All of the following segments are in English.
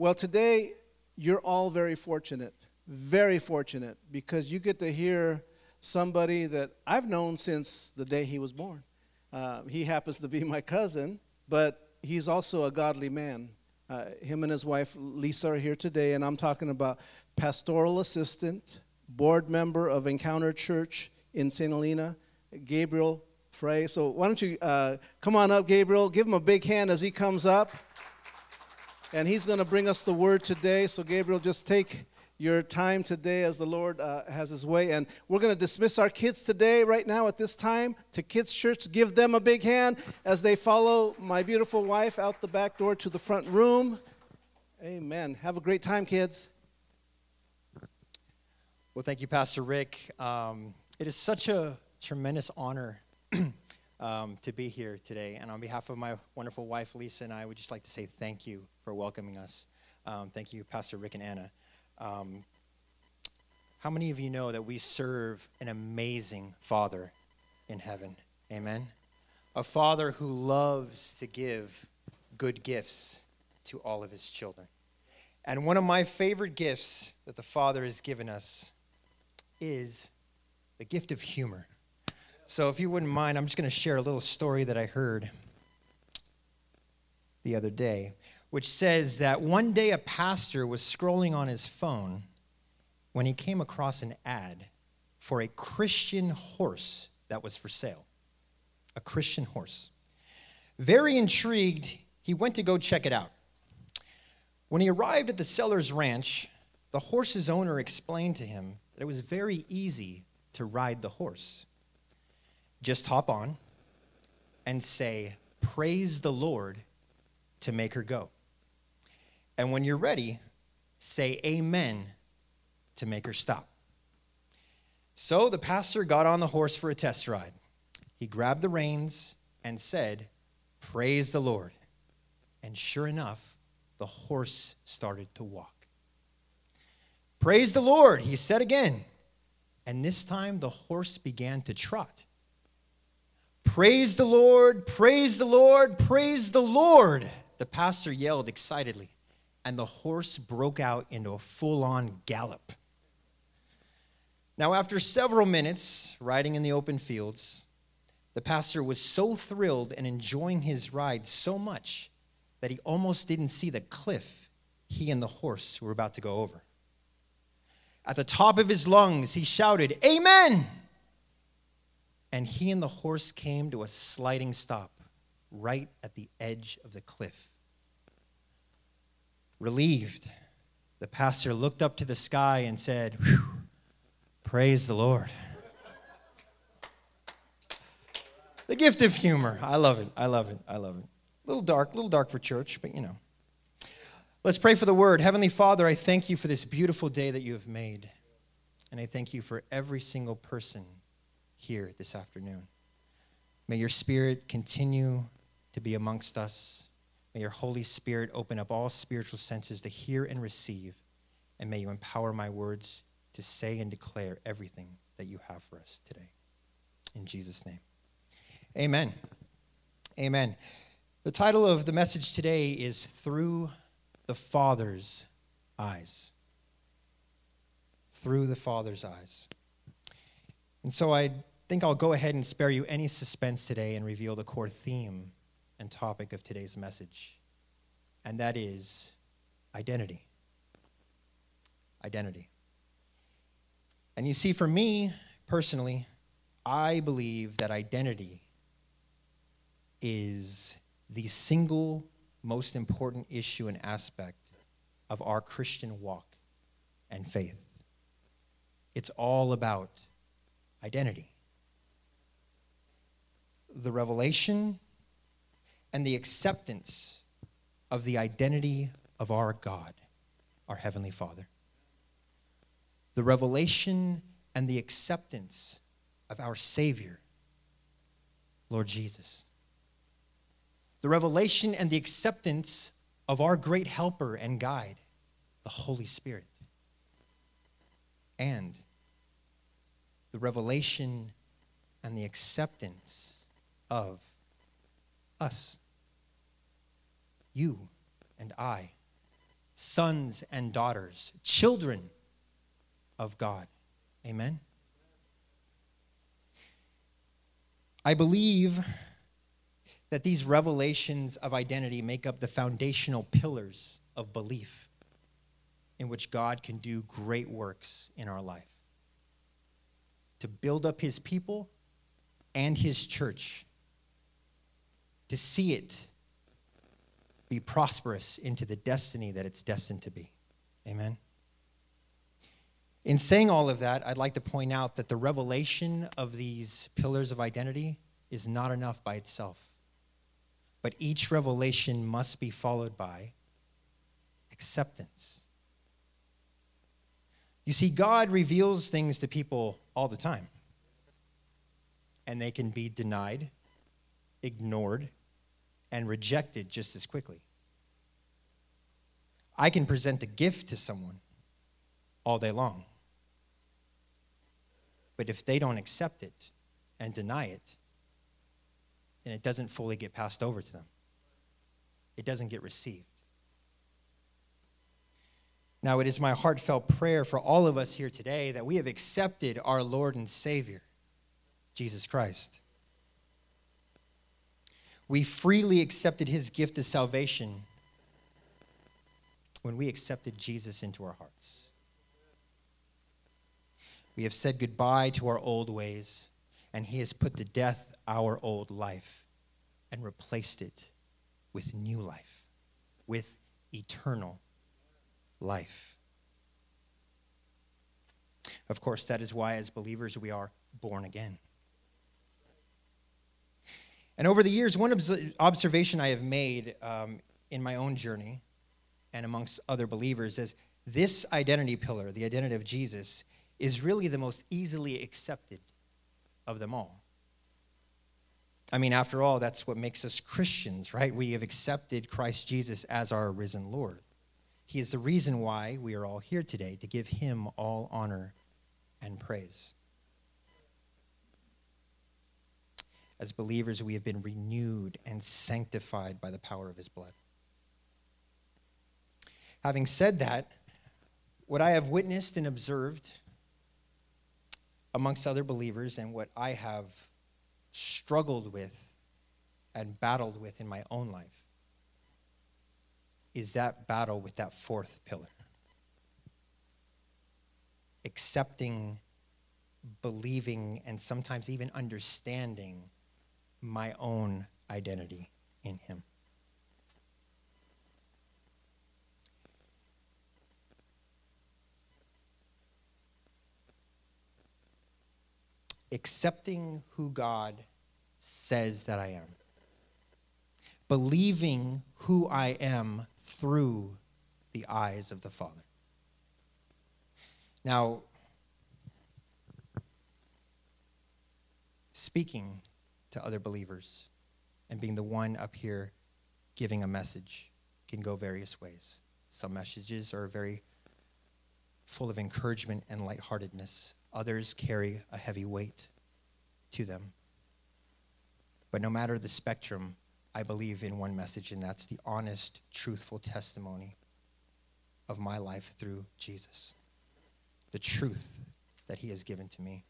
Well, today you're all very fortunate, very fortunate, because you get to hear somebody that I've known since the day he was born. Uh, he happens to be my cousin, but he's also a godly man. Uh, him and his wife Lisa are here today, and I'm talking about pastoral assistant, board member of Encounter Church in St. Helena, Gabriel Frey. So why don't you uh, come on up, Gabriel? Give him a big hand as he comes up. And he's going to bring us the word today. So, Gabriel, just take your time today as the Lord uh, has his way. And we're going to dismiss our kids today, right now, at this time, to Kids Church. Give them a big hand as they follow my beautiful wife out the back door to the front room. Amen. Have a great time, kids. Well, thank you, Pastor Rick. Um, it is such a tremendous honor um, to be here today. And on behalf of my wonderful wife, Lisa, and I would just like to say thank you for welcoming us. Um, thank you, Pastor Rick and Anna. Um, how many of you know that we serve an amazing Father in heaven? Amen. A Father who loves to give good gifts to all of his children. And one of my favorite gifts that the Father has given us is the gift of humor. So, if you wouldn't mind, I'm just going to share a little story that I heard the other day, which says that one day a pastor was scrolling on his phone when he came across an ad for a Christian horse that was for sale. A Christian horse. Very intrigued, he went to go check it out. When he arrived at the seller's ranch, the horse's owner explained to him that it was very easy to ride the horse just hop on and say, Praise the Lord to make her go. And when you're ready, say Amen to make her stop. So the pastor got on the horse for a test ride. He grabbed the reins and said, Praise the Lord. And sure enough, the horse started to walk. Praise the Lord, he said again. And this time the horse began to trot. Praise the Lord, praise the Lord, praise the Lord, the pastor yelled excitedly, and the horse broke out into a full on gallop. Now, after several minutes riding in the open fields, the pastor was so thrilled and enjoying his ride so much that he almost didn't see the cliff he and the horse were about to go over. At the top of his lungs, he shouted, Amen! And he and the horse came to a sliding stop right at the edge of the cliff. Relieved, the pastor looked up to the sky and said, Praise the Lord. the gift of humor. I love it. I love it. I love it. A little dark, a little dark for church, but you know. Let's pray for the word. Heavenly Father, I thank you for this beautiful day that you have made. And I thank you for every single person here this afternoon. May your Spirit continue to be amongst us. May your Holy Spirit open up all spiritual senses to hear and receive. And may you empower my words to say and declare everything that you have for us today. In Jesus' name. Amen. Amen. The title of the message today is Through the Father's Eyes. Through the Father's Eyes. And so I think I'll go ahead and spare you any suspense today and reveal the core theme and topic of today's message, and that is identity. Identity. And you see, for me personally, I believe that identity is the single most important issue and aspect of our Christian walk and faith. It's all about identity. The revelation and the acceptance of the identity of our God, our Heavenly Father. The revelation and the acceptance of our Savior, Lord Jesus. The revelation and the acceptance of our great helper and guide, the Holy Spirit. And the revelation and the acceptance of us. You and I, sons and daughters, children of God. Amen. I believe that these revelations of identity make up the foundational pillars of belief in which God can do great works in our life. To build up his people and his church, to see it be prosperous into the destiny that it's destined to be. Amen. In saying all of that, I'd like to point out that the revelation of these pillars of identity is not enough by itself. But each revelation must be followed by acceptance. You see, God reveals things to people all the time, and they can be denied, ignored, and rejected just as quickly. I can present a gift to someone all day long, but if they don't accept it and deny it, then it doesn't fully get passed over to them. It doesn't get received. Now, it is my heartfelt prayer for all of us here today that we have accepted our Lord and Savior, Jesus Christ. We freely accepted his gift of salvation when we accepted Jesus into our hearts. We have said goodbye to our old ways, and he has put to death our old life and replaced it with new life, with eternal life. Of course, that is why, as believers, we are born again. And over the years, one observation I have made um, in my own journey and amongst other believers is this identity pillar, the identity of Jesus, is really the most easily accepted of them all. I mean, after all, that's what makes us Christians, right? We have accepted Christ Jesus as our risen Lord. He is the reason why we are all here today, to give him all honor and praise. As believers, we have been renewed and sanctified by the power of his blood. Having said that, what I have witnessed and observed amongst other believers and what I have struggled with and battled with in my own life is that battle with that fourth pillar. Accepting, believing, and sometimes even understanding my own identity in Him. accepting who God says that I am, believing who I am through the eyes of the Father. Now, speaking to other believers and being the one up here giving a message can go various ways. Some messages are very full of encouragement and lightheartedness. Others carry a heavy weight to them. But no matter the spectrum, I believe in one message, and that's the honest, truthful testimony of my life through Jesus. The truth that he has given to me.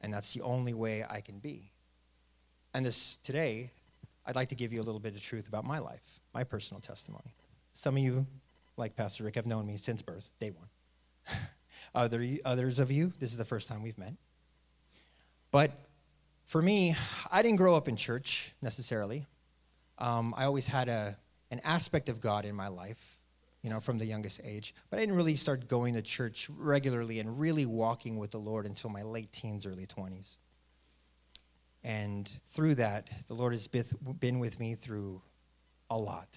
And that's the only way I can be. And this today, I'd like to give you a little bit of truth about my life, my personal testimony. Some of you, like Pastor Rick, have known me since birth, day one. Other, others of you, this is the first time we've met. But for me, I didn't grow up in church necessarily. Um, I always had a, an aspect of God in my life, you know, from the youngest age. But I didn't really start going to church regularly and really walking with the Lord until my late teens, early 20s. And through that, the Lord has been with me through a lot.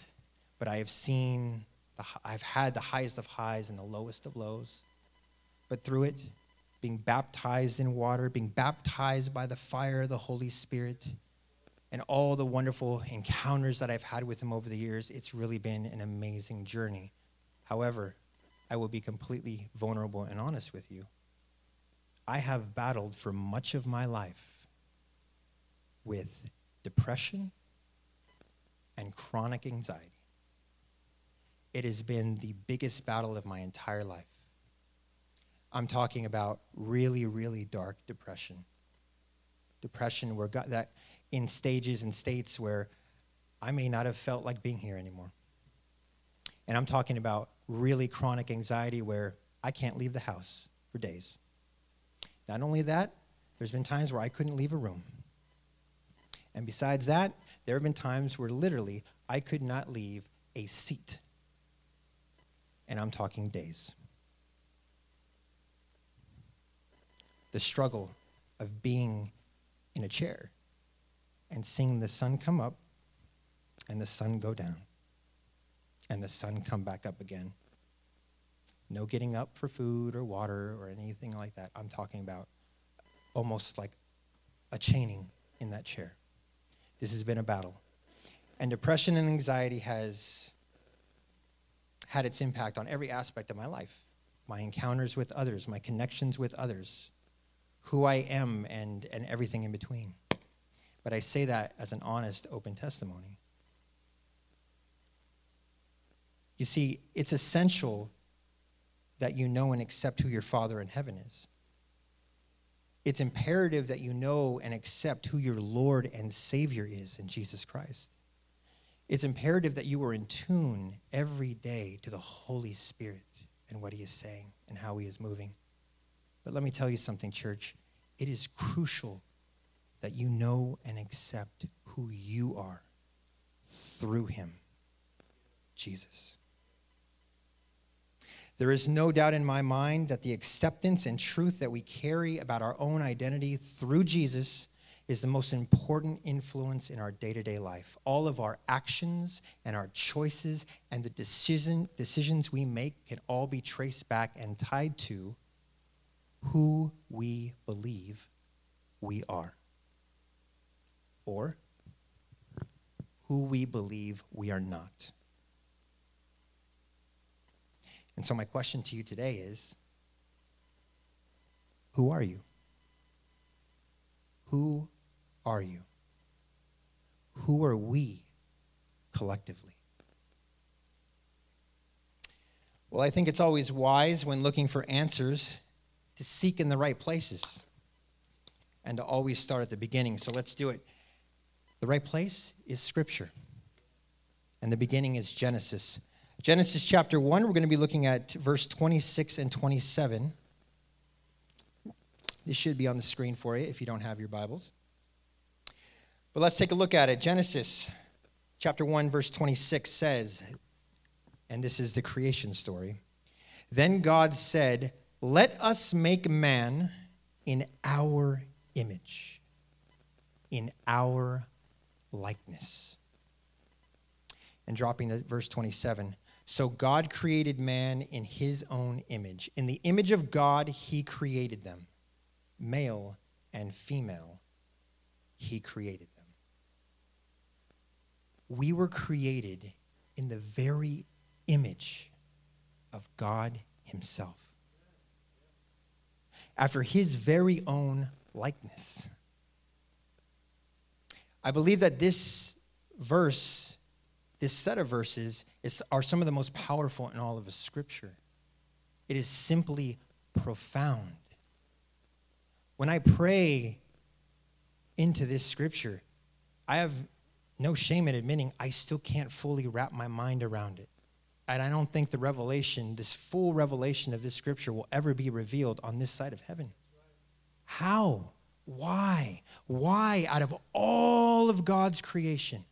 But I have seen, the, I've had the highest of highs and the lowest of lows but through it, being baptized in water, being baptized by the fire of the Holy Spirit, and all the wonderful encounters that I've had with Him over the years, it's really been an amazing journey. However, I will be completely vulnerable and honest with you. I have battled for much of my life with depression and chronic anxiety. it has been the biggest battle of my entire life. I'm talking about really, really dark depression. Depression where God, that in stages and states where I may not have felt like being here anymore. And I'm talking about really chronic anxiety where I can't leave the house for days. Not only that, there's been times where I couldn't leave a room. And besides that, there have been times where literally I could not leave a seat. And I'm talking days. The struggle of being in a chair and seeing the sun come up and the sun go down and the sun come back up again. No getting up for food or water or anything like that. I'm talking about almost like a chaining in that chair. This has been a battle. And depression and anxiety has had its impact on every aspect of my life my encounters with others, my connections with others, who I am, and, and everything in between. But I say that as an honest, open testimony. You see, it's essential that you know and accept who your Father in heaven is. It's imperative that you know and accept who your Lord and Savior is in Jesus Christ. It's imperative that you are in tune every day to the Holy Spirit and what He is saying and how He is moving. But let me tell you something, church. It is crucial that you know and accept who you are through Him, Jesus. There is no doubt in my mind that the acceptance and truth that we carry about our own identity through Jesus is the most important influence in our day to day life. All of our actions and our choices and the decision, decisions we make can all be traced back and tied to who we believe we are, or who we believe we are not. And so, my question to you today is Who are you? Who are you? Who are we collectively? Well, I think it's always wise when looking for answers to seek in the right places and to always start at the beginning. So let's do it. The right place is Scripture, and the beginning is Genesis. Genesis chapter 1, we're going to be looking at verse 26 and 27. This should be on the screen for you if you don't have your Bibles. But let's take a look at it. Genesis chapter 1, verse 26 says, and this is the creation story. Then God said, Let us make man in our image, in our likeness. And dropping to verse 27. So God created man in his own image. In the image of God, he created them. Male and female, he created them. we were created in the very image of God Himself. After His very own likeness. I believe that this verse, this set of verses, is, are some of the most powerful in all of Scripture. It is simply profound. When I pray into this Scripture, I have no shame in admitting I still can't fully wrap my mind around it. And I don't think the revelation, this full revelation of this scripture, will ever be revealed on this side of heaven. How? Why? Why, out of all of God's creation,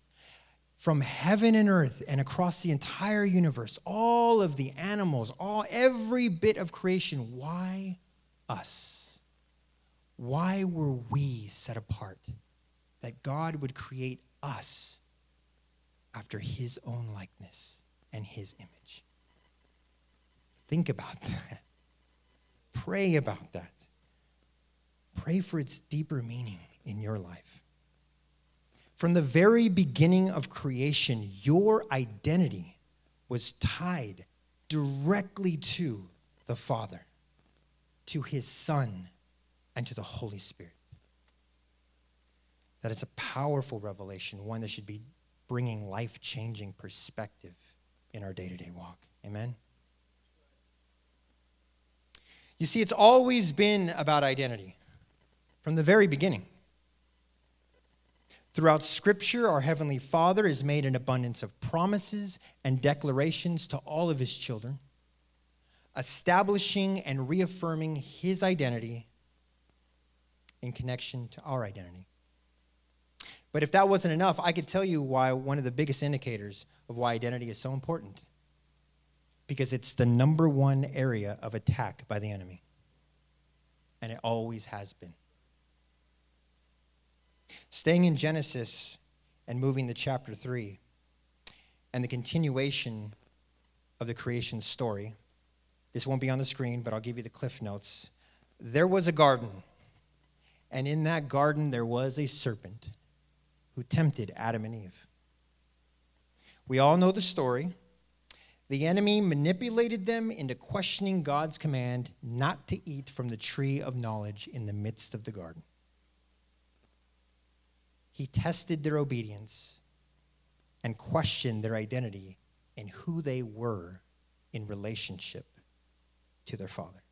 from heaven and earth and across the entire universe, all of the animals, all every bit of creation, why us? Why were we set apart? That God would create us after his own likeness and his image. Think about that. Pray about that. Pray for its deeper meaning in your life. From the very beginning of creation, your identity was tied directly to the Father, to his Son, and to the Holy Spirit. That is a powerful revelation, one that should be bringing life changing perspective in our day to day walk. Amen? You see, it's always been about identity from the very beginning. Throughout Scripture, our Heavenly Father has made an abundance of promises and declarations to all of His children, establishing and reaffirming His identity in connection to our identity. But if that wasn't enough, I could tell you why one of the biggest indicators of why identity is so important. Because it's the number one area of attack by the enemy. And it always has been. Staying in Genesis and moving to chapter 3 and the continuation of the creation story. This won't be on the screen, but I'll give you the cliff notes. There was a garden, and in that garden there was a serpent who tempted Adam and Eve. We all know the story. The enemy manipulated them into questioning God's command not to eat from the tree of knowledge in the midst of the garden. He tested their obedience and questioned their identity and who they were in relationship to their Father.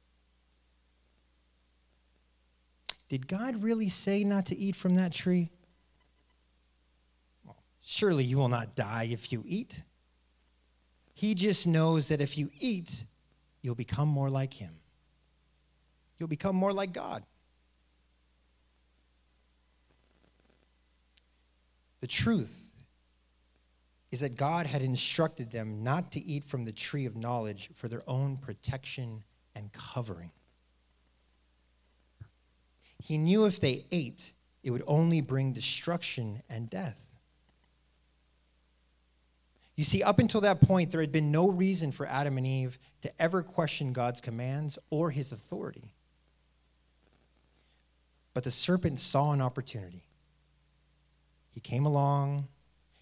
Did God really say not to eat from that tree? Well, surely you will not die if you eat. He just knows that if you eat, you'll become more like Him. You'll become more like God. The truth is that God had instructed them not to eat from the tree of knowledge for their own protection and covering. He knew if they ate, it would only bring destruction and death. You see, up until that point, there had been no reason for Adam and Eve to ever question God's commands or his authority. But the serpent saw an opportunity. He came along,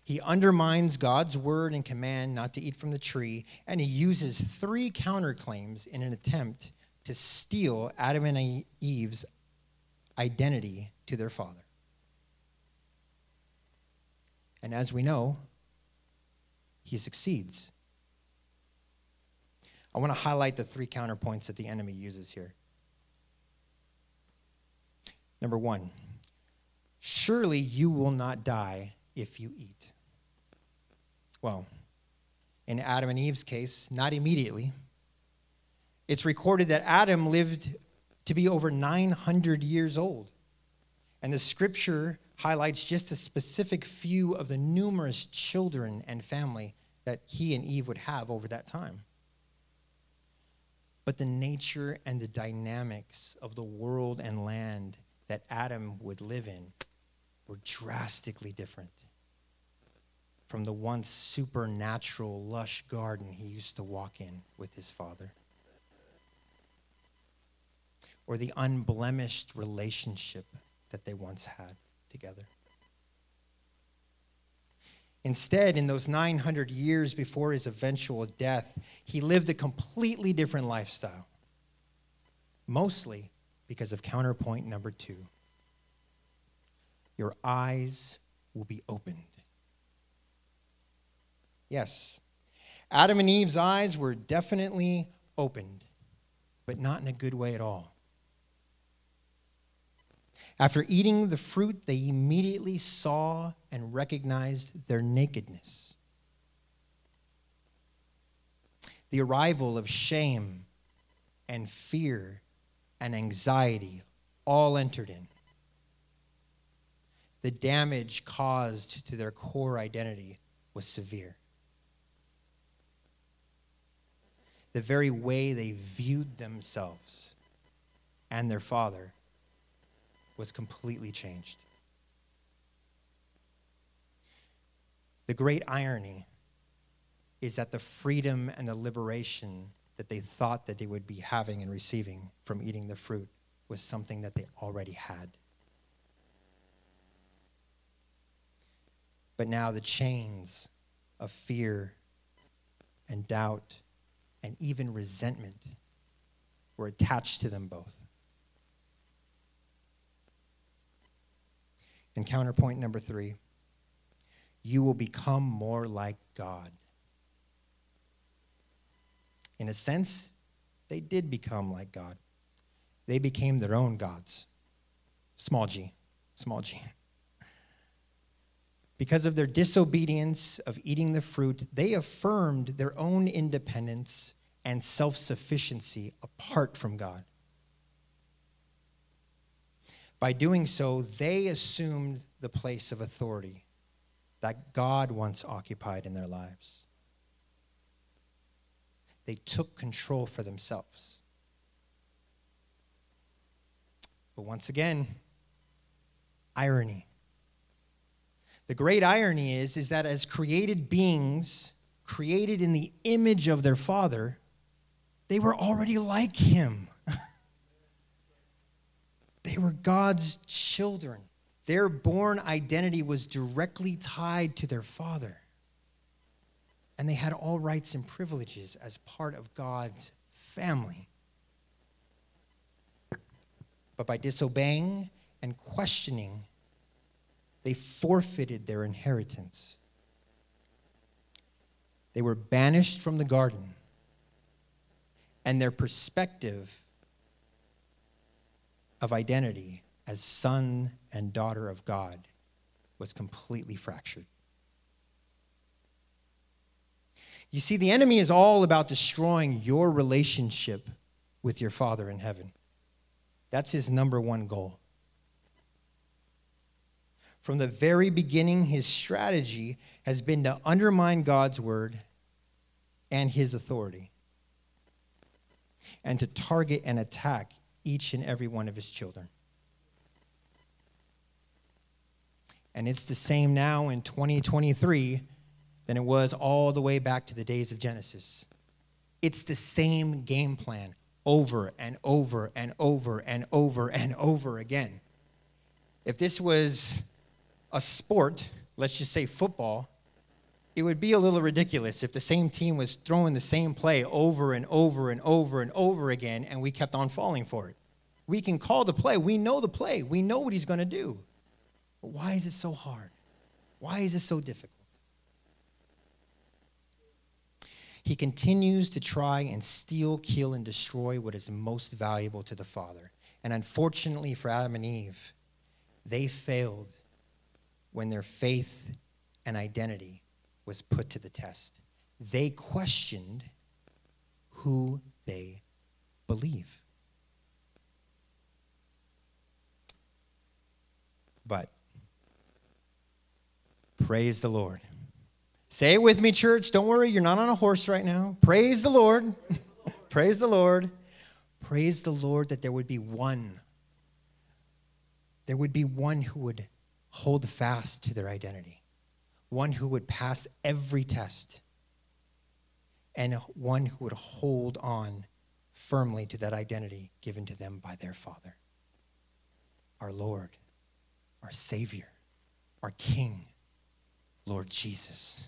he undermines God's word and command not to eat from the tree, and he uses three counterclaims in an attempt to steal Adam and Eve's identity to their father. And as we know, he succeeds. I want to highlight the three counterpoints that the enemy uses here. Number one, Surely you will not die if you eat. Well, in Adam and Eve's case, not immediately. It's recorded that Adam lived to be over 900 years old. And the scripture highlights just a specific few of the numerous children and family that he and Eve would have over that time. But the nature and the dynamics of the world and land that Adam would live in were drastically different from the once supernatural, lush garden he used to walk in with his father, or the unblemished relationship that they once had together. Instead, in those 900 years before his eventual death, he lived a completely different lifestyle, mostly because of counterpoint number two your eyes will be opened. Yes, Adam and Eve's eyes were definitely opened, but not in a good way at all. After eating the fruit, they immediately saw and recognized their nakedness. The arrival of shame and fear and anxiety all entered in the damage caused to their core identity was severe. The very way they viewed themselves and their father was completely changed. The great irony is that the freedom and the liberation that they thought that they would be having and receiving from eating the fruit was something that they already had. But now the chains of fear and doubt and even resentment were attached to them both. And counterpoint number three you will become more like God. In a sense, they did become like God. They became their own gods. Small g, small g. Because of their disobedience of eating the fruit, they affirmed their own independence and self sufficiency apart from God. By doing so, they assumed the place of authority that God once occupied in their lives. They took control for themselves. But once again, irony. The great irony is, is that as created beings, created in the image of their Father, they were already like Him. they were God's children. Their born identity was directly tied to their Father. And they had all rights and privileges as part of God's family. But by disobeying and questioning, they forfeited their inheritance. They were banished from the garden, and their perspective of identity as son and daughter of God was completely fractured. You see, the enemy is all about destroying your relationship with your Father in heaven. That's his number one goal. From the very beginning, his strategy has been to undermine God's word and his authority, and to target and attack each and every one of his children. And it's the same now in 2023 than it was all the way back to the days of Genesis. It's the same game plan over and over and over and over and over again. If this was a sport, let's just say football, it would be a little ridiculous if the same team was throwing the same play over and over and over and over again and we kept on falling for it. We can call the play, we know the play, we know what he's going to do. But why is it so hard? Why is it so difficult? He continues to try and steal, kill, and destroy what is most valuable to the Father. And unfortunately for Adam and Eve, they failed when their faith and identity was put to the test. They questioned who they believe. But praise the Lord. Say it with me, church. Don't worry, you're not on a horse right now. Praise the Lord. praise the Lord. Praise the Lord that there would be one. There would be one who would hold fast to their identity, one who would pass every test, and one who would hold on firmly to that identity given to them by their Father. Our Lord, our Savior, our King, Lord Jesus.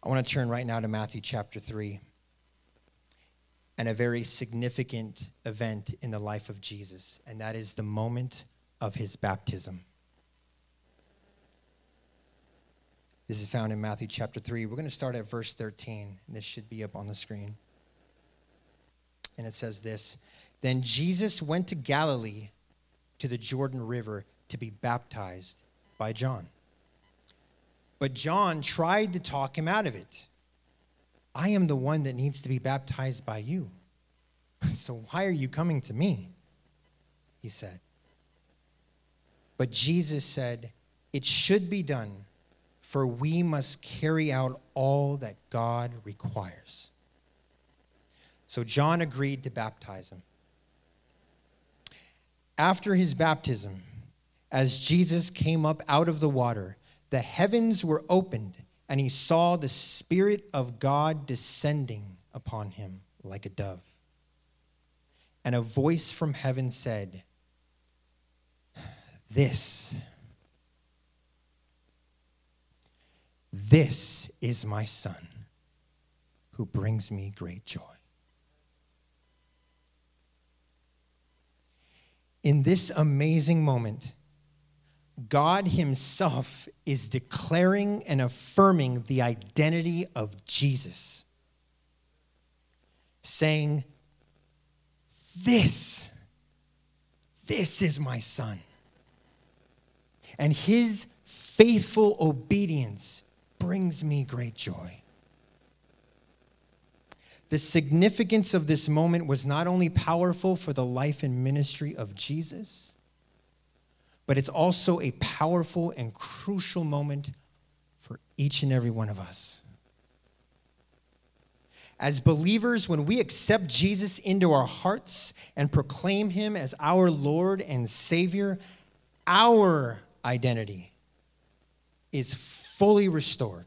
I want to turn right now to Matthew chapter 3 and a very significant event in the life of Jesus, and that is the moment of his baptism. This is found in Matthew chapter 3. We're going to start at verse 13, and this should be up on the screen. And it says this Then Jesus went to Galilee to the Jordan River to be baptized by John. But John tried to talk him out of it. I am the one that needs to be baptized by you. So why are you coming to me? He said. But Jesus said, It should be done, for we must carry out all that God requires. So John agreed to baptize him. After his baptism, as Jesus came up out of the water, the heavens were opened and he saw the Spirit of God descending upon him like a dove. And a voice from heaven said, This, this is my Son, who brings me great joy. In this amazing moment, God Himself is declaring and affirming the identity of Jesus, saying, This, this is my son. And His faithful obedience brings me great joy. The significance of this moment was not only powerful for the life and ministry of Jesus, but it's also a powerful and crucial moment for each and every one of us. As believers, when we accept Jesus into our hearts and proclaim him as our Lord and Savior, our identity is fully restored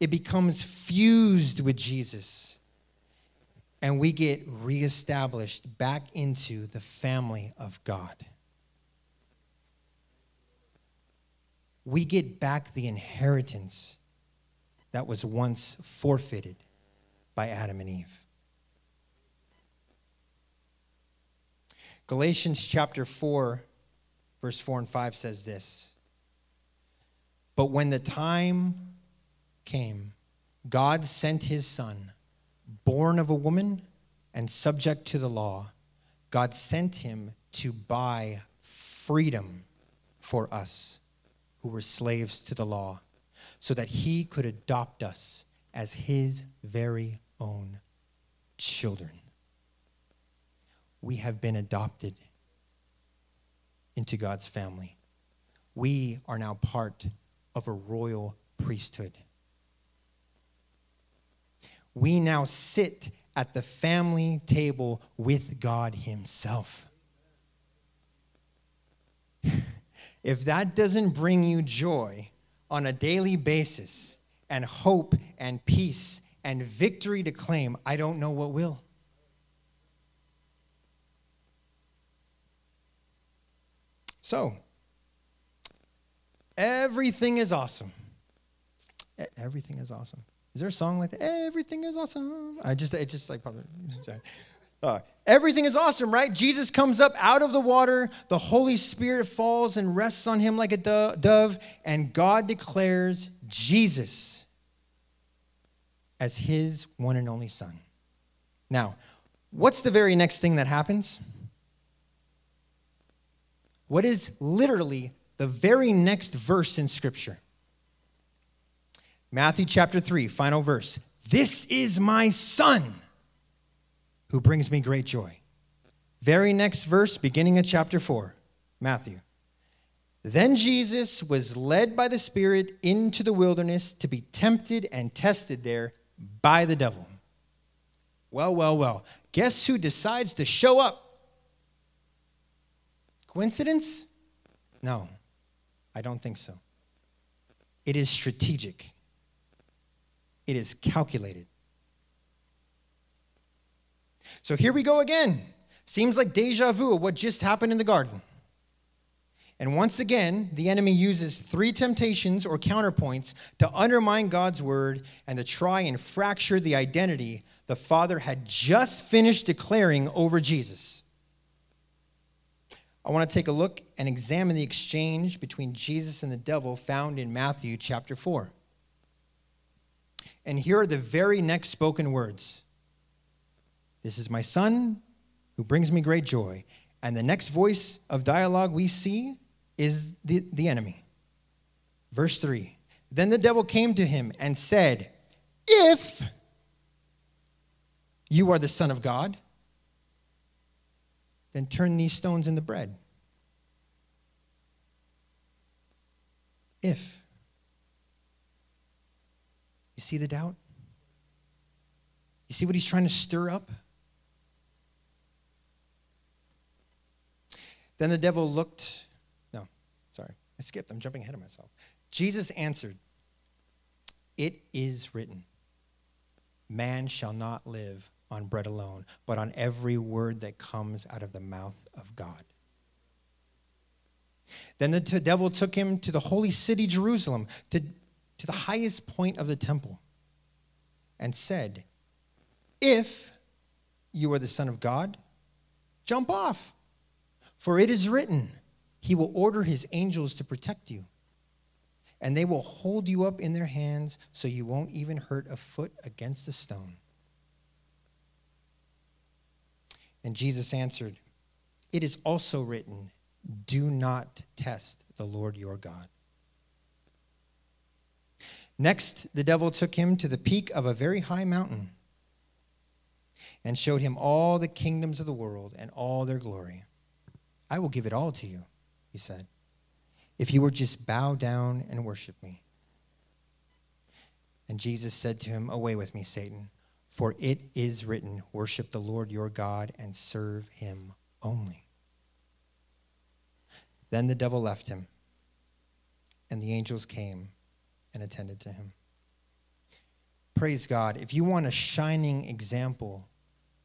it becomes fused with Jesus. And we get reestablished back into the family of God. We get back the inheritance that was once forfeited by Adam and Eve. Galatians chapter 4, verse 4 and 5 says this But when the time came, God sent his son, born of a woman and subject to the law. God sent him to buy freedom for us who were slaves to the law, so that he could adopt us as his very own children. We have been adopted into God's family. We are now part of a royal priesthood we now sit at the family table with God Himself. If that doesn't bring you joy on a daily basis, and hope and peace and victory to claim, I don't know what will. So, everything is awesome. Everything is awesome. Is there a song like that? Everything is awesome. I just, it just like probably. Uh, everything is awesome, right? Jesus comes up out of the water. The Holy Spirit falls and rests on him like a dove, and God declares Jesus as his one and only Son. Now, what's the very next thing that happens? What is literally the very next verse in Scripture? Matthew chapter 3, final verse. This is my son who brings me great joy. Very next verse, beginning of chapter 4, Matthew. Then Jesus was led by the Spirit into the wilderness to be tempted and tested there by the devil. Well, well, well. Guess who decides to show up? Coincidence? No, I don't think so. It is strategic it is calculated. So here we go again. Seems like deja vu of what just happened in the garden. And once again, the enemy uses three temptations or counterpoints to undermine God's word and to try and fracture the identity the Father had just finished declaring over Jesus. I want to take a look and examine the exchange between Jesus and the devil found in Matthew chapter 4. And here are the very next spoken words This is my son who brings me great joy. And the next voice of dialogue we see is the, the enemy. Verse 3 Then the devil came to him and said, If you are the Son of God, then turn these stones into bread. If. You see the doubt? You see what he's trying to stir up? Then the devil looked, no, sorry, I skipped. I'm jumping ahead of myself. Jesus answered, It is written, man shall not live on bread alone, but on every word that comes out of the mouth of God. Then the devil took him to the holy city, Jerusalem, to to the highest point of the temple and said, If you are the Son of God, jump off. For it is written, He will order his angels to protect you, and they will hold you up in their hands so you won't even hurt a foot against a stone. And Jesus answered, It is also written, Do not test the Lord your God. Next, the devil took him to the peak of a very high mountain and showed him all the kingdoms of the world and all their glory. I will give it all to you, he said, if you will just bow down and worship me. And Jesus said to him, Away with me, Satan, for it is written, Worship the Lord your God and serve him only. Then the devil left him, and the angels came and attended to him. Praise God. If you want a shining example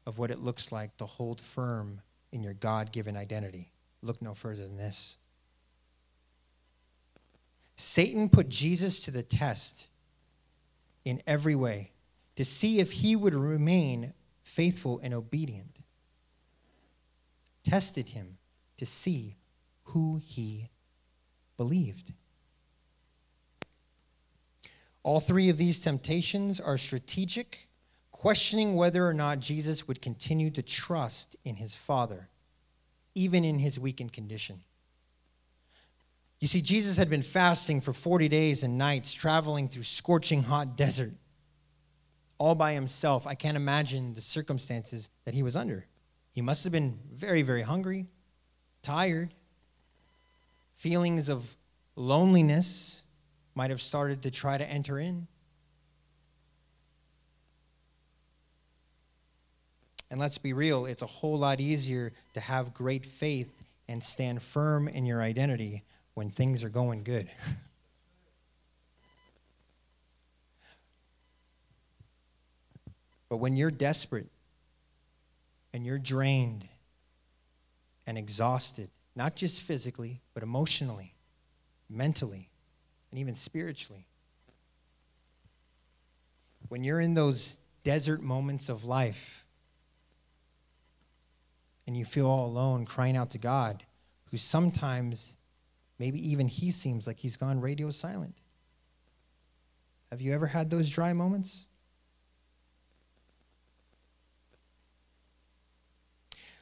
of what it looks like to hold firm in your God given identity, look no further than this. Satan put Jesus to the test in every way to see if he would remain faithful and obedient. Tested him to see who he believed. All three of these temptations are strategic, questioning whether or not Jesus would continue to trust in his Father, even in his weakened condition. You see, Jesus had been fasting for 40 days and nights, traveling through scorching hot desert, all by himself. I can't imagine the circumstances that he was under. He must have been very, very hungry, tired, feelings of loneliness might have started to try to enter in. And let's be real, it's a whole lot easier to have great faith and stand firm in your identity when things are going good. but when you're desperate and you're drained and exhausted, not just physically, but emotionally, mentally, and even spiritually. When you're in those desert moments of life and you feel all alone, crying out to God, who sometimes, maybe even he seems like he's gone radio silent. Have you ever had those dry moments?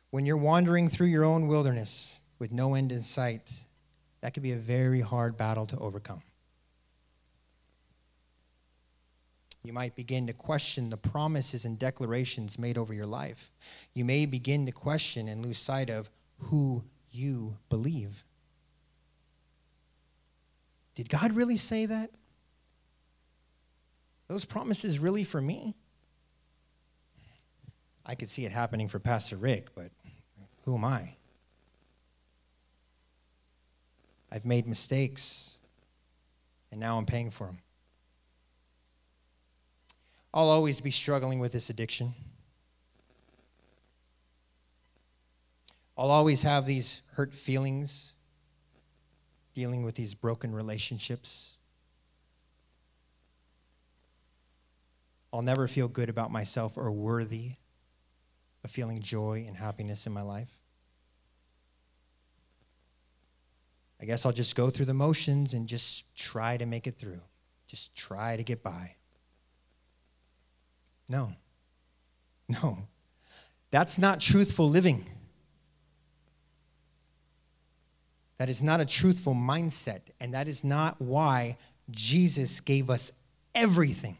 When you're wandering through your own wilderness with no end in sight, that could be a very hard battle to overcome. You might begin to question the promises and declarations made over your life. You may begin to question and lose sight of who you believe. Did God really say that? Those promises really for me? I could see it happening for Pastor Rick, but who am I? I've made mistakes, and now I'm paying for them. I'll always be struggling with this addiction. I'll always have these hurt feelings dealing with these broken relationships. I'll never feel good about myself or worthy of feeling joy and happiness in my life. I guess I'll just go through the motions and just try to make it through, just try to get by. No. No. That's not truthful living. That is not a truthful mindset. And that is not why Jesus gave us everything,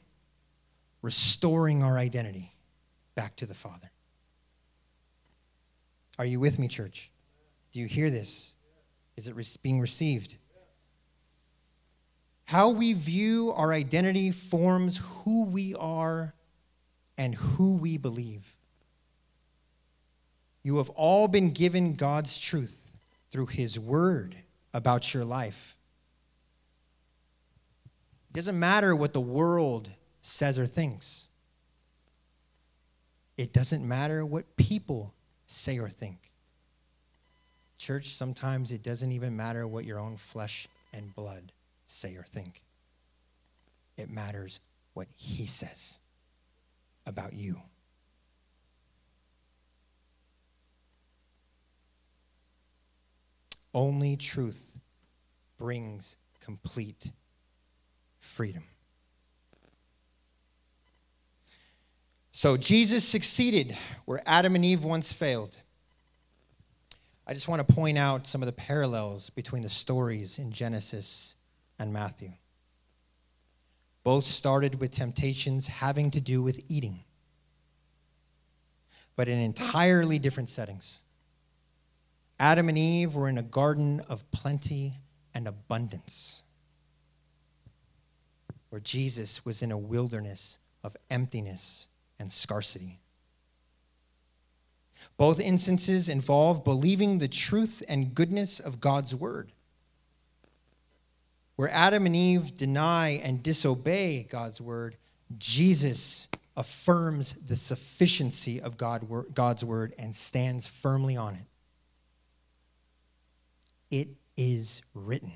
restoring our identity back to the Father. Are you with me, church? Do you hear this? Is it being received? How we view our identity forms who we are and who we believe. You have all been given God's truth through His word about your life. It doesn't matter what the world says or thinks, it doesn't matter what people say or think. Church, sometimes it doesn't even matter what your own flesh and blood say or think. It matters what He says about you. Only truth brings complete freedom. So Jesus succeeded where Adam and Eve once failed. I just want to point out some of the parallels between the stories in Genesis and Matthew. Both started with temptations having to do with eating, but in entirely different settings. Adam and Eve were in a garden of plenty and abundance, where Jesus was in a wilderness of emptiness and scarcity. Both instances involve believing the truth and goodness of God's word. Where Adam and Eve deny and disobey God's word, Jesus affirms the sufficiency of God's word and stands firmly on it. It is written.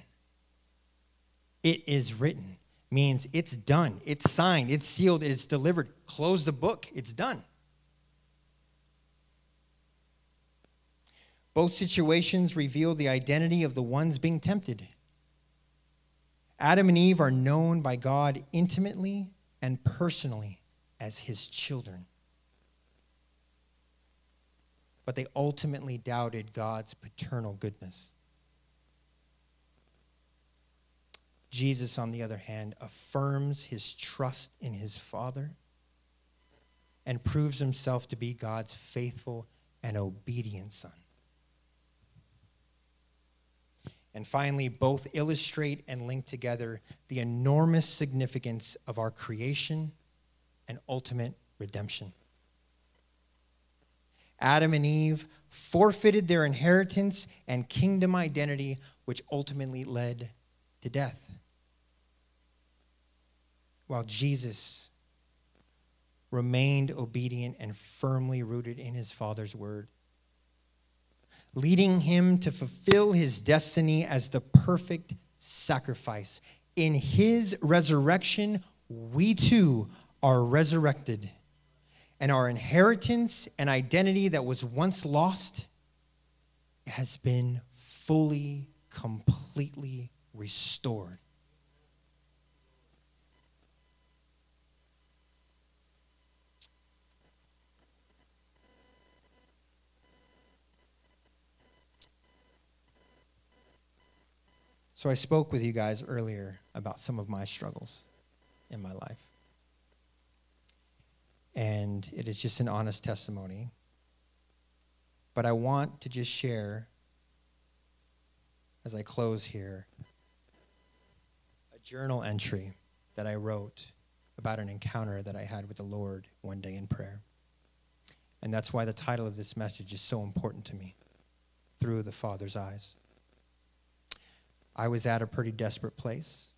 It is written means it's done, it's signed, it's sealed, it's delivered. Close the book, it's done. Both situations reveal the identity of the ones being tempted. Adam and Eve are known by God intimately and personally as his children. But they ultimately doubted God's paternal goodness. Jesus, on the other hand, affirms his trust in his Father and proves himself to be God's faithful and obedient Son. And finally, both illustrate and link together the enormous significance of our creation and ultimate redemption. Adam and Eve forfeited their inheritance and kingdom identity, which ultimately led to death. While Jesus remained obedient and firmly rooted in his Father's word leading him to fulfill his destiny as the perfect sacrifice. In his resurrection, we too are resurrected. And our inheritance and identity that was once lost has been fully, completely restored. So I spoke with you guys earlier about some of my struggles in my life. And it is just an honest testimony. But I want to just share, as I close here, a journal entry that I wrote about an encounter that I had with the Lord one day in prayer. And that's why the title of this message is so important to me through the Father's eyes. I was at a pretty desperate place.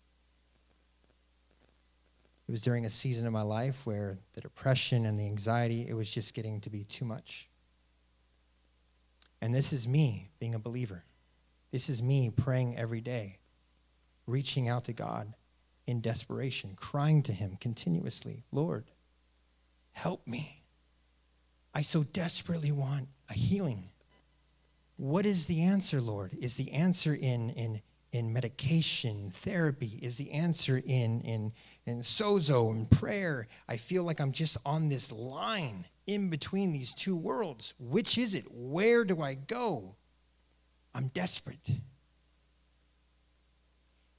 It was during a season of my life where the depression and the anxiety, it was just getting to be too much. And this is me being a believer. This is me praying every day, reaching out to God in desperation, crying to Him continuously Lord, help me. I so desperately want a healing. What is the answer, Lord? Is the answer in, in in medication, therapy? Is the answer in, in, in sozo and prayer? I feel like I'm just on this line in between these two worlds. Which is it? Where do I go? I'm desperate.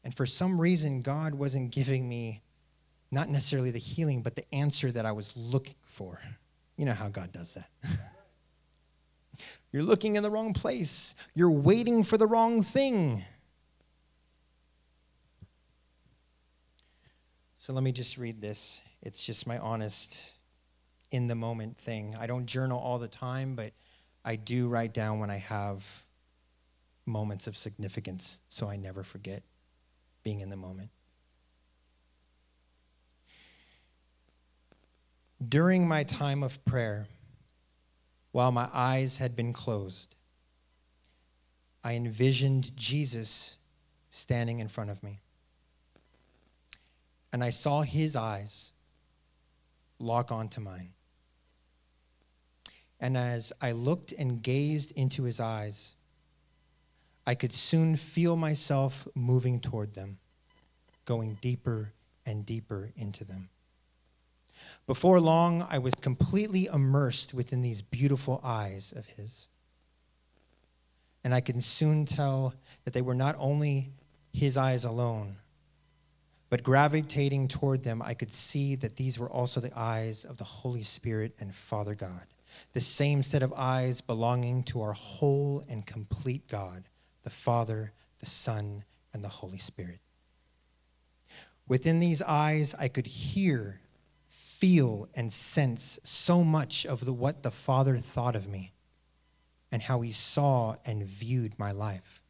And for some reason, God wasn't giving me not necessarily the healing, but the answer that I was looking for. You know how God does that. You're looking in the wrong place, you're waiting for the wrong thing. So let me just read this. It's just my honest, in the moment thing. I don't journal all the time, but I do write down when I have moments of significance so I never forget being in the moment. During my time of prayer, while my eyes had been closed, I envisioned Jesus standing in front of me and I saw his eyes lock onto mine. And as I looked and gazed into his eyes, I could soon feel myself moving toward them, going deeper and deeper into them. Before long, I was completely immersed within these beautiful eyes of his. And I could soon tell that they were not only his eyes alone, but gravitating toward them, I could see that these were also the eyes of the Holy Spirit and Father God, the same set of eyes belonging to our whole and complete God, the Father, the Son, and the Holy Spirit. Within these eyes, I could hear feel and sense so much of the, what the Father thought of me and how he saw and viewed my life.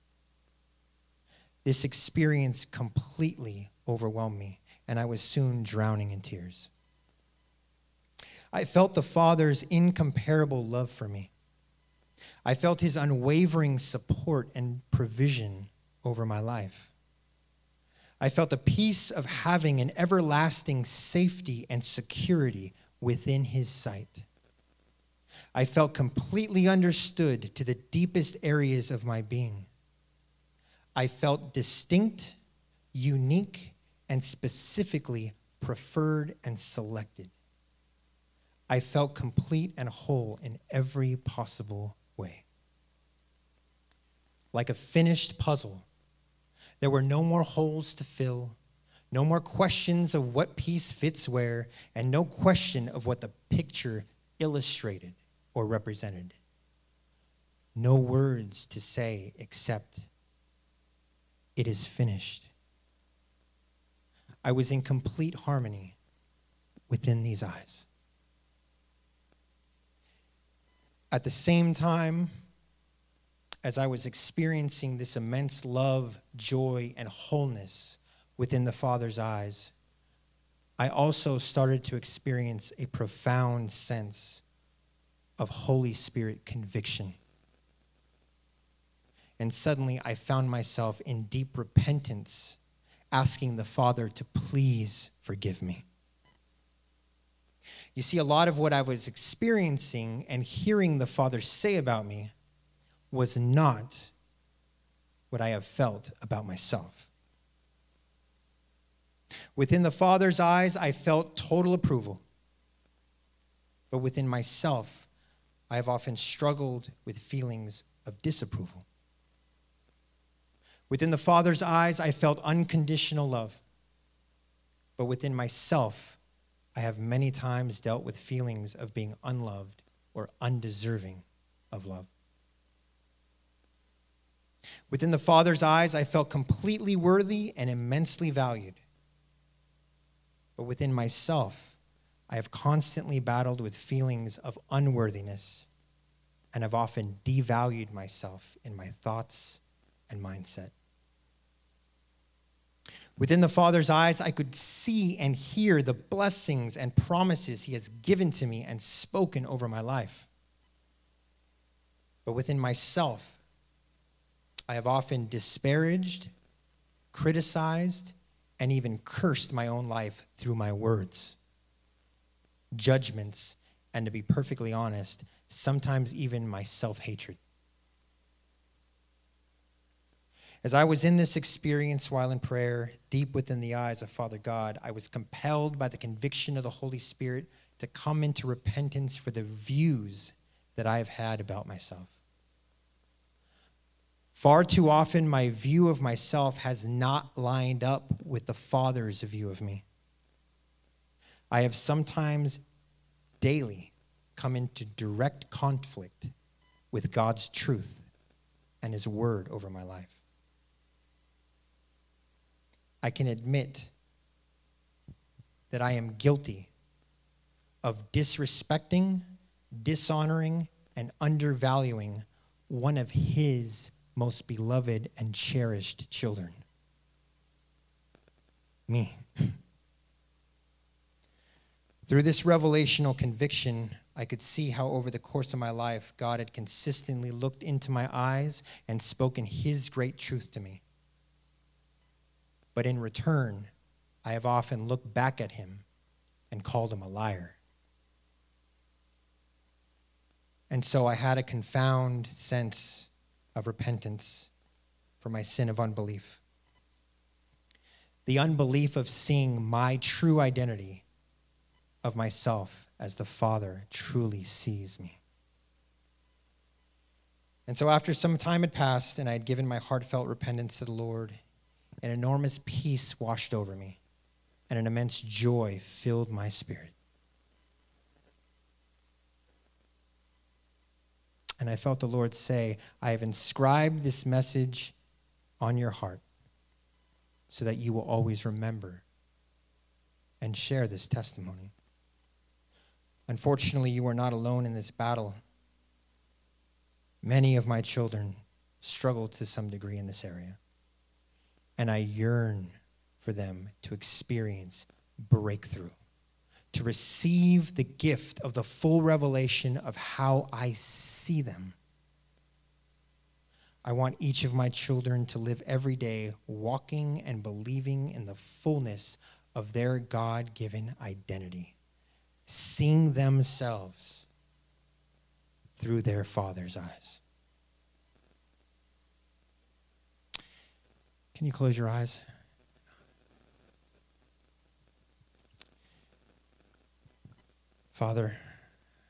This experience completely overwhelmed me, and I was soon drowning in tears. I felt the Father's incomparable love for me. I felt his unwavering support and provision over my life. I felt the peace of having an everlasting safety and security within his sight. I felt completely understood to the deepest areas of my being. I felt distinct, unique, and specifically preferred and selected. I felt complete and whole in every possible way. Like a finished puzzle there were no more holes to fill, no more questions of what piece fits where, and no question of what the picture illustrated or represented. No words to say except, It is finished. I was in complete harmony within these eyes. At the same time, as I was experiencing this immense love, joy, and wholeness within the Father's eyes, I also started to experience a profound sense of Holy Spirit conviction. And suddenly I found myself in deep repentance, asking the Father to please forgive me. You see, a lot of what I was experiencing and hearing the Father say about me was not what I have felt about myself. Within the Father's eyes, I felt total approval. But within myself, I have often struggled with feelings of disapproval. Within the Father's eyes, I felt unconditional love. But within myself, I have many times dealt with feelings of being unloved or undeserving of love. Within the Father's eyes, I felt completely worthy and immensely valued. But within myself, I have constantly battled with feelings of unworthiness and have often devalued myself in my thoughts and mindset. Within the Father's eyes, I could see and hear the blessings and promises He has given to me and spoken over my life. But within myself, I have often disparaged, criticized, and even cursed my own life through my words, judgments, and to be perfectly honest, sometimes even my self hatred. As I was in this experience while in prayer, deep within the eyes of Father God, I was compelled by the conviction of the Holy Spirit to come into repentance for the views that I have had about myself. Far too often, my view of myself has not lined up with the Father's view of me. I have sometimes daily come into direct conflict with God's truth and His word over my life. I can admit that I am guilty of disrespecting, dishonoring, and undervaluing one of His most beloved and cherished children? Me. Through this revelational conviction, I could see how over the course of my life, God had consistently looked into my eyes and spoken His great truth to me. But in return, I have often looked back at Him and called Him a liar. And so I had a confound sense of repentance for my sin of unbelief. The unbelief of seeing my true identity of myself as the Father truly sees me. And so, after some time had passed and I had given my heartfelt repentance to the Lord, an enormous peace washed over me, and an immense joy filled my spirit. And I felt the Lord say, I have inscribed this message on your heart so that you will always remember and share this testimony. Unfortunately, you are not alone in this battle. Many of my children struggle to some degree in this area. And I yearn for them to experience breakthrough, to receive the gift of the full revelation of how I see them. I want each of my children to live every day walking and believing in the fullness of their God given identity, seeing themselves through their Father's eyes. Can you close your eyes? Father,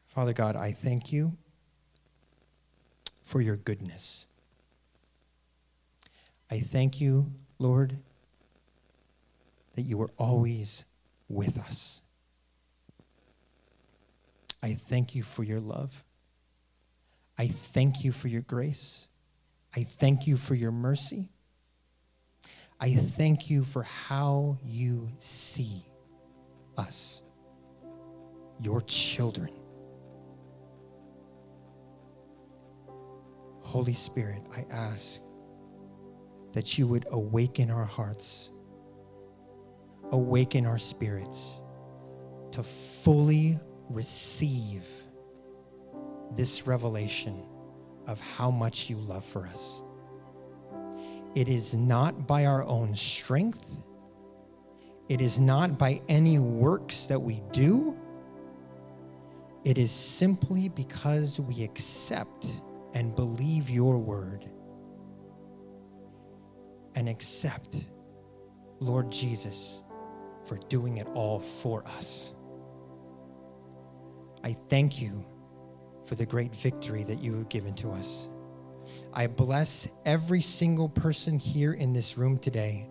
Father God, I thank you for your goodness. I thank you, Lord, that you are always with us. I thank you for your love. I thank you for your grace. I thank you for your mercy. I thank you for how you see us, your children. Holy Spirit, I ask that you would awaken our hearts, awaken our spirits to fully receive this revelation of how much you love for us. It is not by our own strength, it is not by any works that we do. It is simply because we accept and believe your word and accept Lord Jesus for doing it all for us. I thank you for the great victory that you have given to us. I bless every single person here in this room today.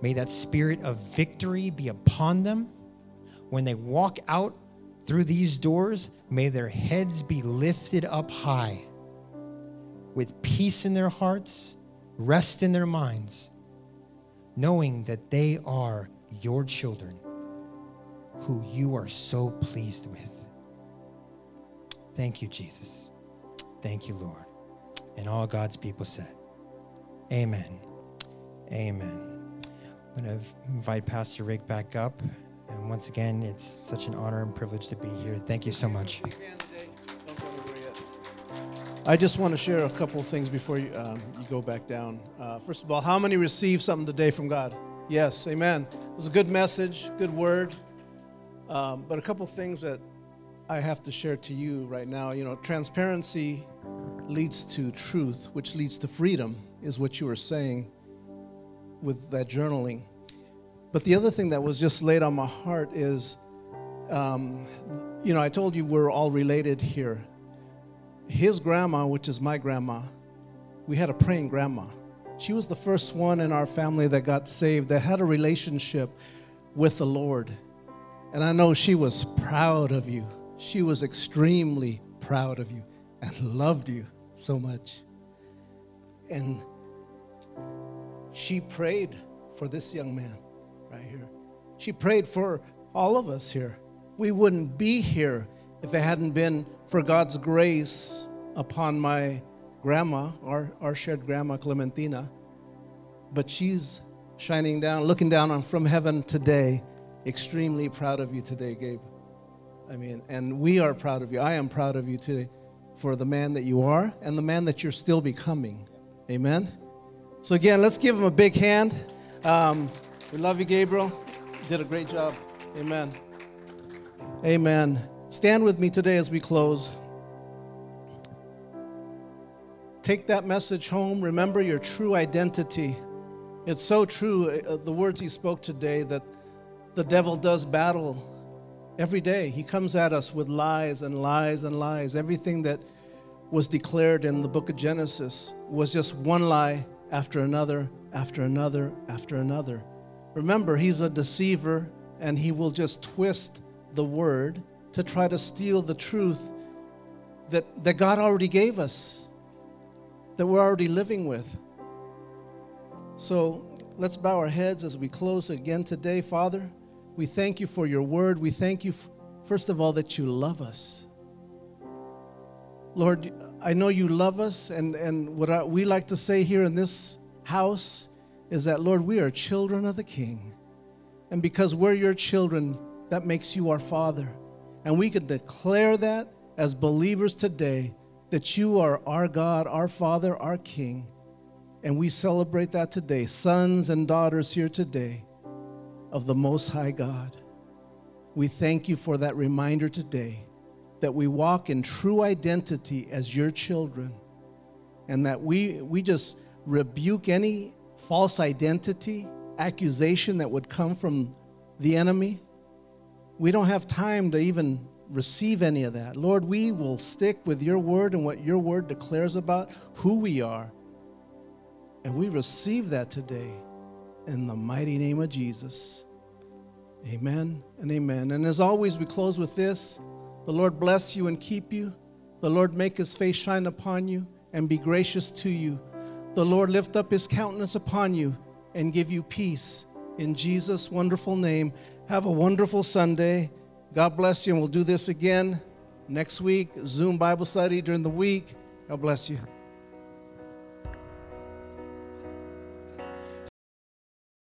May that spirit of victory be upon them. When they walk out through these doors, may their heads be lifted up high with peace in their hearts rest in their minds, knowing that they are your children who you are so pleased with. Thank you, Jesus. Thank you, Lord. And all God's people said, Amen. Amen. I'm going to invite Pastor Rick back up. And once again, it's such an honor and privilege to be here. Thank you so much. I just want to share a couple things before you, um, you go back down. Uh, first of all, how many received something today from God? Yes, amen. It was a good message, good word. Um, but a couple things that I have to share to you right now. You know, transparency leads to truth, which leads to freedom, is what you were saying with that journaling. But the other thing that was just laid on my heart is, um, you know, I told you we're all related here his grandma, which is my grandma, we had a praying grandma. She was the first one in our family that got saved, that had a relationship with the Lord. And I know she was proud of you. She was extremely proud of you and loved you so much. And she prayed for this young man right here. She prayed for all of us here. We wouldn't be here if it hadn't been for God's grace upon my grandma, our, our shared grandma, Clementina. But she's shining down, looking down on from heaven today. Extremely proud of you today, Gabe. I mean, and we are proud of you. I am proud of you today for the man that you are and the man that you're still becoming. Amen. So, again, let's give him a big hand. Um, we love you, Gabriel. You did a great job. Amen. Amen. Stand with me today as we close. take that message home. Remember your true identity. It's so true, uh, the words he spoke today, that the devil does battle every day. He comes at us with lies and lies and lies. Everything that was declared in the book of Genesis was just one lie after another, after another, after another. Remember, he's a deceiver and he will just twist the word to try to steal the truth that, that God already gave us, that we're already living with. So let's bow our heads as we close again today, Father. We thank you for your word. We thank you, first of all, that you love us. Lord, I know you love us, and, and what I, we like to say here in this house is that, Lord, we are children of the King. And because we're your children, that makes you our Father. And we can declare that as believers today that you are our God, our Father, our King. And we celebrate that today, sons and daughters here today of the Most High God. We thank you for that reminder today that we walk in true identity as your children and that we, we just rebuke any false identity, accusation that would come from the enemy. We don't have time to even receive any of that. Lord, we will stick with your word and what your word declares about who we are. And we receive that today in the mighty name of Jesus. Amen and amen. And as always, we close with this The Lord bless you and keep you. The Lord make his face shine upon you and be gracious to you. The Lord lift up his countenance upon you and give you peace. In Jesus' wonderful name, have a wonderful Sunday. God bless you, and we'll do this again next week. Zoom Bible study during the week. God bless you.